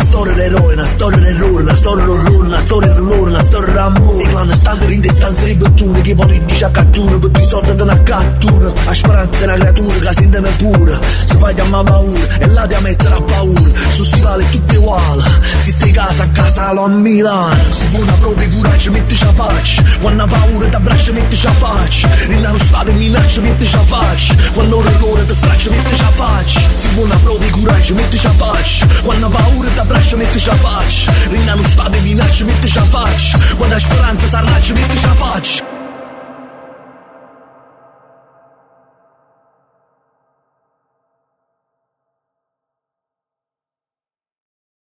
storia d'eroe, una storia d'errore, una storia d'orrore, una storia d'orrore, una storia d'amore. I clandestini in distanza di bottone, che politici a cattura, per di una cattura. A speranza è una creatura che si intende pure, si fa chiamare paura, e là ti mettere a paura. Su stivali tutti uguali, si stai casa a casa a Milano. Si può una prova di coraggio, mettici a faccia, quando ha paura ti abbraccia, mettici a faccia. Stato e minaccia, mettici a faccia, quando ora l'ora ti straccia, mettici a faccia. Si può una prova di coraggio, mettici a faccia, quando ha paura ti abbraccia, mettici a faccia. Rinna lo stato e minaccia, mettici a faccia, quando la speranza si arraccia, mettici a faccia.